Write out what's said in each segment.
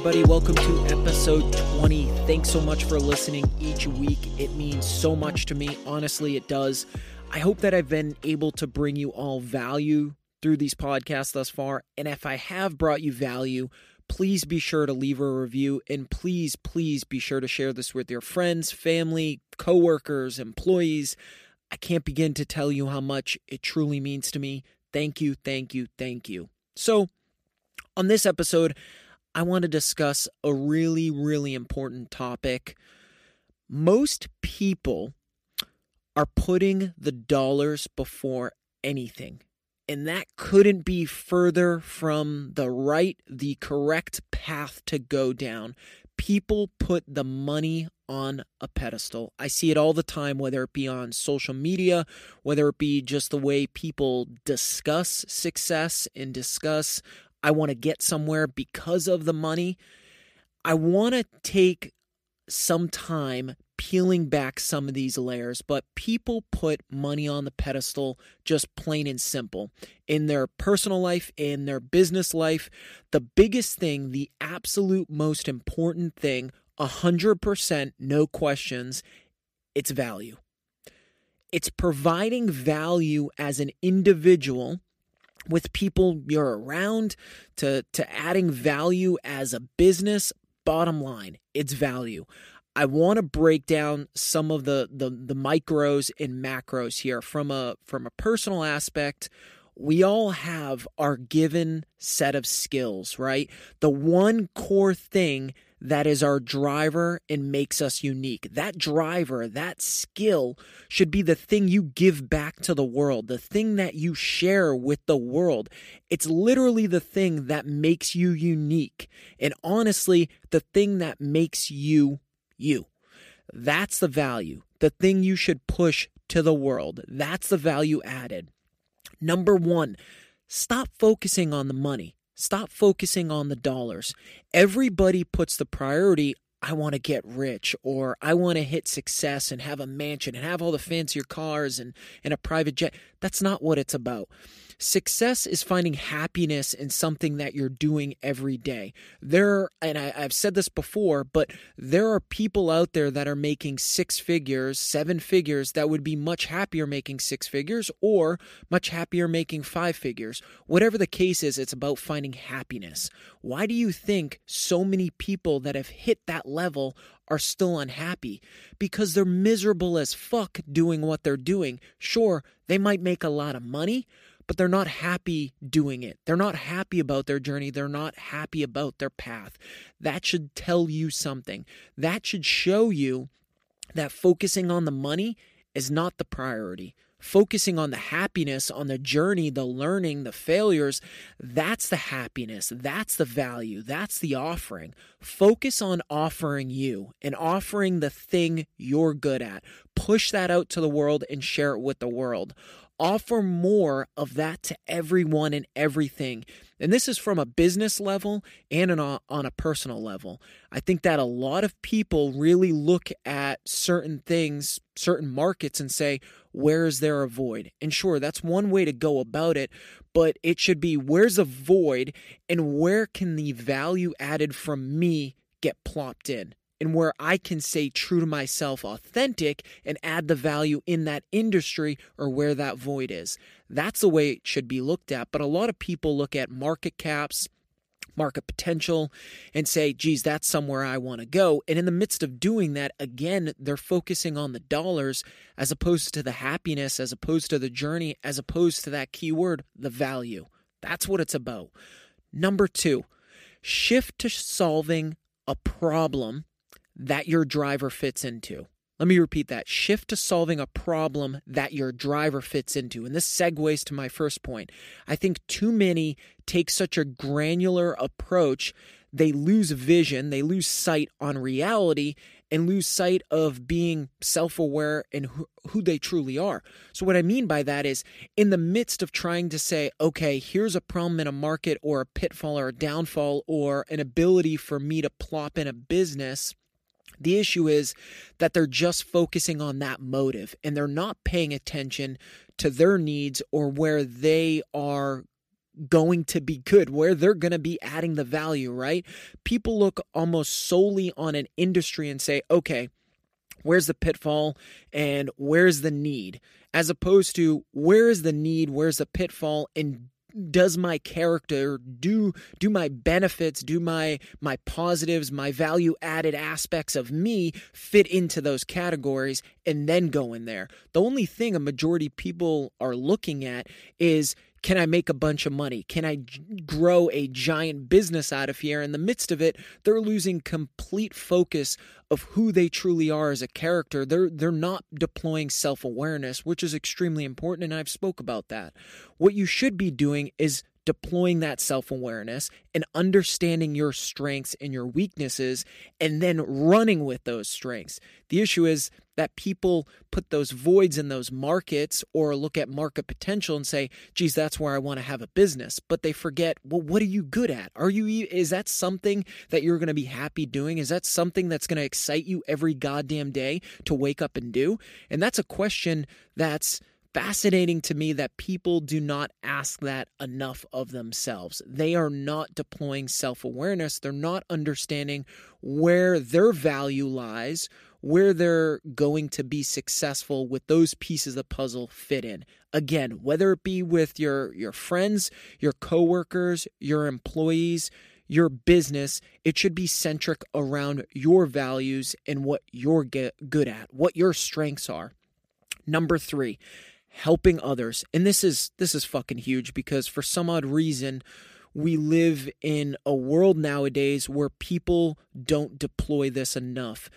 Everybody? Welcome to episode 20. Thanks so much for listening each week. It means so much to me. Honestly, it does. I hope that I've been able to bring you all value through these podcasts thus far. And if I have brought you value, please be sure to leave a review and please, please be sure to share this with your friends, family, coworkers, employees. I can't begin to tell you how much it truly means to me. Thank you, thank you, thank you. So, on this episode, I want to discuss a really, really important topic. Most people are putting the dollars before anything. And that couldn't be further from the right, the correct path to go down. People put the money on a pedestal. I see it all the time, whether it be on social media, whether it be just the way people discuss success and discuss I want to get somewhere because of the money. I want to take some time peeling back some of these layers, but people put money on the pedestal just plain and simple. In their personal life, in their business life, the biggest thing, the absolute most important thing, 100%, no questions, it's value. It's providing value as an individual with people you're around to to adding value as a business. Bottom line it's value. I want to break down some of the, the the micros and macros here. From a from a personal aspect we all have our given set of skills right? The one core thing that is our driver and makes us unique. That driver, that skill should be the thing you give back to the world, the thing that you share with the world. It's literally the thing that makes you unique. And honestly, the thing that makes you you. That's the value, the thing you should push to the world. That's the value added. Number one, stop focusing on the money. Stop focusing on the dollars. Everybody puts the priority I want to get rich or I want to hit success and have a mansion and have all the fancier cars and, and a private jet. That's not what it's about. Success is finding happiness in something that you're doing every day. There, and I, have said this before, but there are people out there that are making six figures, seven figures, that would be much happier making six figures or much happier making five figures. Whatever the case is, it's about finding happiness. Why do you think so many people that have hit that level are still unhappy because they're miserable as fuck doing what they're doing. Sure, they might make a lot of money, but they're not happy doing it. They're not happy about their journey. They're not happy about their path. That should tell you something. That should show you that focusing on the money is not the priority. Focusing on the happiness, on the journey, the learning, the failures, that's the happiness. That's the value. That's the offering. Focus on offering you and offering the thing you're good at. Push that out to the world and share it with the world. Offer more of that to everyone and everything. And this is from a business level and on a, on a personal level. I think that a lot of people really look at certain things, certain markets, and say, where is there a void? And sure, that's one way to go about it, but it should be where's a void and where can the value added from me get plopped in? and where I can stay true to myself, authentic, and add the value in that industry or where that void is. That's the way it should be looked at. But a lot of people look at market caps, market potential, and say, geez, that's somewhere I want to go. And in the midst of doing that, again, they're focusing on the dollars as opposed to the happiness, as opposed to the journey, as opposed to that keyword, the value. That's what it's about. Number two, shift to solving a problem that your driver fits into. Let me repeat that. Shift to solving a problem that your driver fits into. And this segues to my first point. I think too many take such a granular approach, they lose vision, they lose sight on reality, and lose sight of being self aware and who, who, they truly are. So, what I mean by that is, in the midst of trying to say, okay, here's a problem in a market or a pitfall or a downfall or an ability for me to plop in a business the issue is that they're just focusing on that motive and they're not paying attention to their needs or where they are going to be good, where they're going to be adding the value, right? People look almost solely on an industry and say, okay, where's the pitfall and where's the need? As opposed to where is the need, where's the pitfall, and does my character do do my benefits do my my positives my value added aspects of me fit into those categories and then go in there? The only thing a majority people are looking at is can I make a bunch of money? Can I grow a giant business out of here? In the midst of it, they're losing complete focus of who they truly are as a character. They're they're not deploying self-awareness, which is extremely important and I've spoke about that. What you should be doing is deploying that self awareness and understanding your strengths and your weaknesses and then running with those strengths. The issue is that people put those voids in those markets or look at market potential and say, geez, that's where I want to have a business. But they forget, well, what are you good at? Are you, is that something that you're going to be happy doing? Is that something that's going to excite you every goddamn day to wake up and do? And that's a question that's, fascinating to me that people do not ask that enough of themselves. They are not deploying self awareness, they're not understanding where their value lies, where they're going to be successful with those pieces of the puzzle fit in. Again, whether it be with your, your friends, your coworkers, your employees, your business, it should be centric around your values and what you're good at, what your strengths are. Number three, helping others. And this is this is fucking huge because for some odd reason we live in a world nowadays where people don't deploy this enough.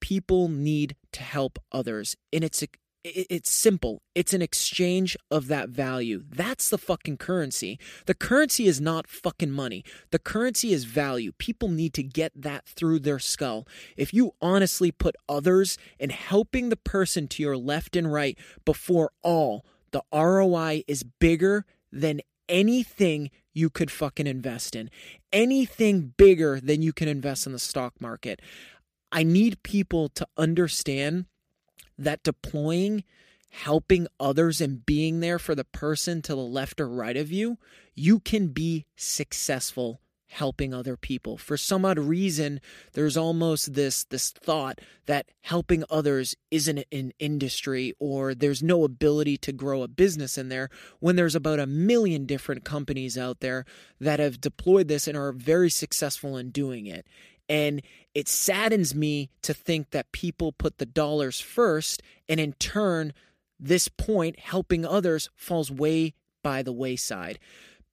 People need to help others. And it's it's simple. It's an exchange of that value. That's the fucking currency. The currency is not fucking money. The currency is value. People need to get that through their skull. If you honestly put others and helping the person to your left and right before all, the ROI is bigger than anything you could fucking invest in. Anything bigger than you can invest in the stock market. I need people to understand that deploying, helping others, and being there for the person to the left or right of you, you can be successful helping other people. For some odd reason, there's almost this this thought that helping others isn't an industry or there's no ability to grow a business in there when there's about a million different companies out there that have deployed this and are very successful in doing it. And it saddens me to think that people put the dollars first, and in turn, this point, helping others, falls way by the wayside.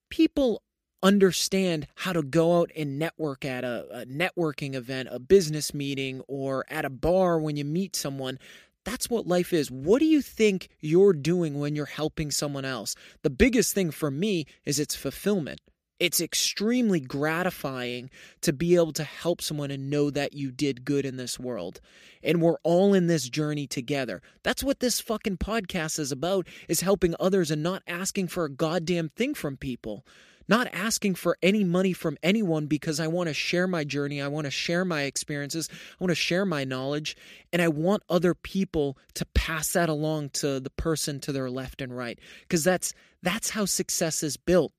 People understand how to go out and network at a, a networking event, a business meeting, or at a bar when you meet someone That's what life is. What do you think you're doing when you're helping someone else? The biggest thing for me is it's fulfillment. It's extremely gratifying to be able to help someone and know that you did good in this world. And we're all in this journey together. That's what this fucking podcast is about is helping others and not asking for a goddamn thing from people. Not asking for any money from anyone because I want to share my journey, I want to share my experiences, I want to share my knowledge, and I want other people to pass that along to the person to their left and right because that's that's how success is built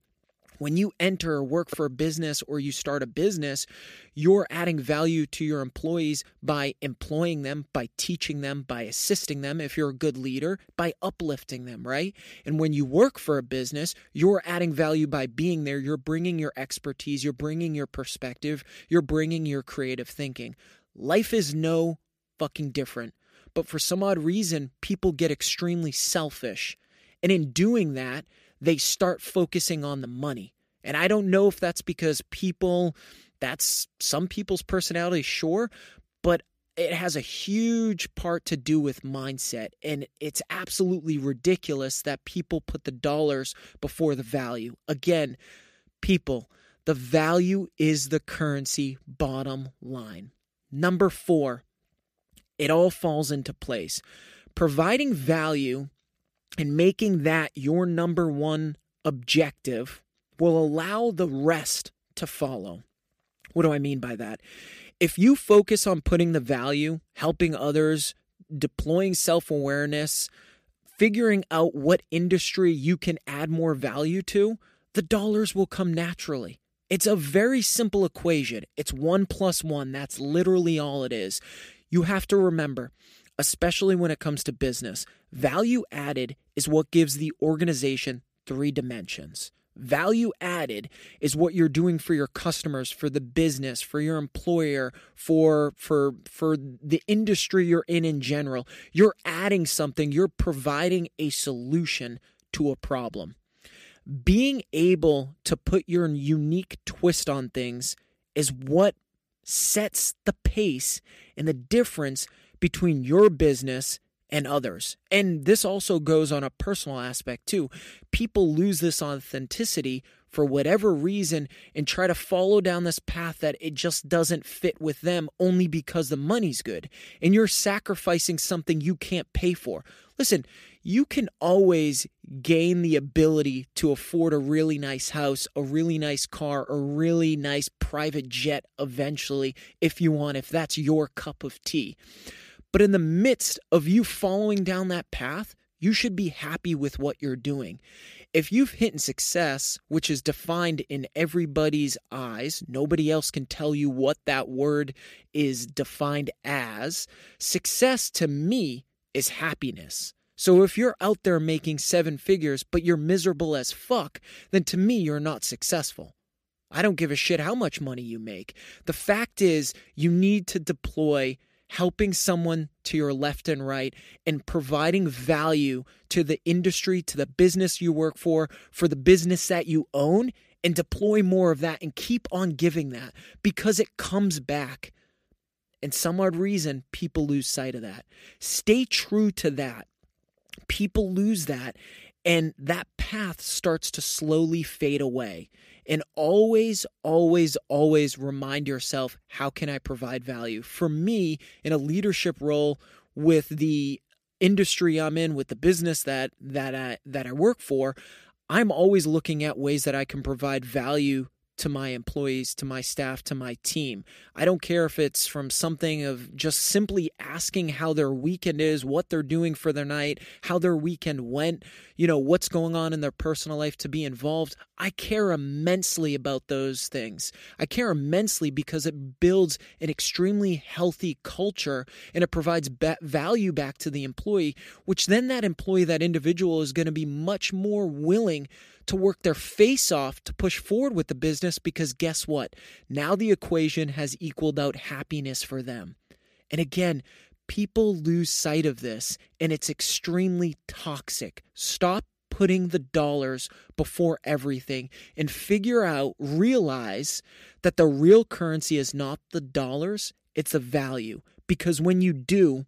when you enter or work for a business or you start a business, you're adding value to your employees by employing them, by teaching them, by assisting them if you're a good leader, by uplifting them, right? And when you work for a business, you're adding value by being there. You're bringing your expertise, you're bringing your perspective, you're bringing your creative thinking. Life is no fucking different. But for some odd reason, people get extremely selfish. And in doing that, they start focusing on the money. And I don't know if that's because people, that's some people's personality, sure, but it has a huge part to do with mindset. And it's absolutely ridiculous that people put the dollars before the value. Again, people, the value is the currency, bottom line. Number four, it all falls into place. Providing value and making that your number one objective will allow the rest to follow. What do I mean by that? If you focus on putting the value, helping others, deploying self awareness, figuring out what industry you can add more value to, the dollars will come naturally. It's a very simple equation. It's one plus one. That's literally all it is. You have to remember especially when it comes to business. Value added is what gives the organization three dimensions. Value added is what you're doing for your customers, for the business, for your employer, for for for the industry you're in in general. You're adding something, you're providing a solution to a problem. Being able to put your unique twist on things is what sets the pace and the difference between your business and others. And this also goes on a personal aspect too. People lose this authenticity for whatever reason and try to follow down this path that it just doesn't fit with them only because the money's good. And you're sacrificing something you can't pay for. Listen, you can always gain the ability to afford a really nice house, a really nice car, a really nice private jet eventually if you want, if that's your cup of tea. But in the midst of you following down that path, you should be happy with what you're doing. If you've hit success, which is defined in everybody's eyes, nobody else can tell you what that word is defined as. Success to me is happiness. So if you're out there making seven figures, but you're miserable as fuck, then to me, you're not successful. I don't give a shit how much money you make. The fact is, you need to deploy helping someone to your left and right and providing value to the industry, to the business you work for, for the business that you own, and deploy more of that and keep on giving that because it comes back. And some odd reason, people lose sight of that. Stay true to that. People lose that, and that path starts to slowly fade away. And always, always, always remind yourself how can I provide value? For me, in a leadership role with the industry I'm in, with the business that that I that I work for, I'm always looking at ways that I can provide value to my employees, to my staff, to my team. I don't care if it's from something of just simply asking how their weekend is, what they're doing for their night, how their weekend went, you know, what's going on in their personal life to be involved. I care immensely about those things. I care immensely because it builds an extremely healthy culture and it provides value back to the employee, which then that employee, that individual is going to be much more willing to work their face off to push forward with the business because guess what? Now the equation has equaled out happiness for them. And again, people lose sight of this and it's extremely toxic. Stop putting the dollars before everything and figure out, realize that the real currency is not the dollars, it's the value. Because when you do,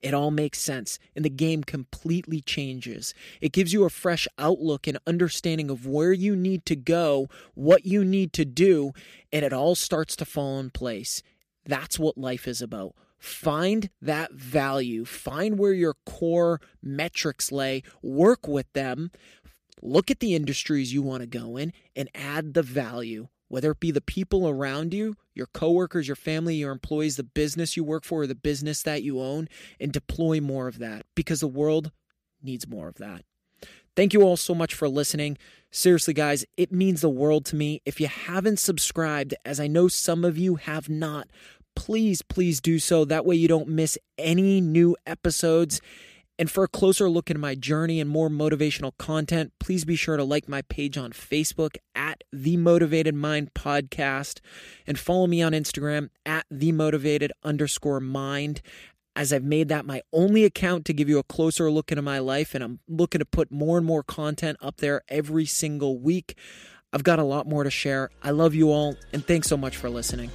it all makes sense and the game completely changes. It gives you a fresh outlook and understanding of where you need to go, what you need to do, and it all starts to fall in place. That's what life is about. Find that value, find where your core metrics lay, work with them, look at the industries you want to go in, and add the value whether it be the people around you, your coworkers, your family, your employees, the business you work for, or the business that you own, and deploy more of that because the world needs more of that. Thank you all so much for listening. Seriously, guys, it means the world to me. If you haven't subscribed, as I know some of you have not, please, please do so. That way you don't miss any new episodes. And for a closer look into my journey and more motivational content, please be sure to like my page on Facebook at The Motivated Mind Podcast and follow me on Instagram at The Motivated underscore mind. As I've made that my only account to give you a closer look into my life, and I'm looking to put more and more content up there every single week. I've got a lot more to share. I love you all, and thanks so much for listening.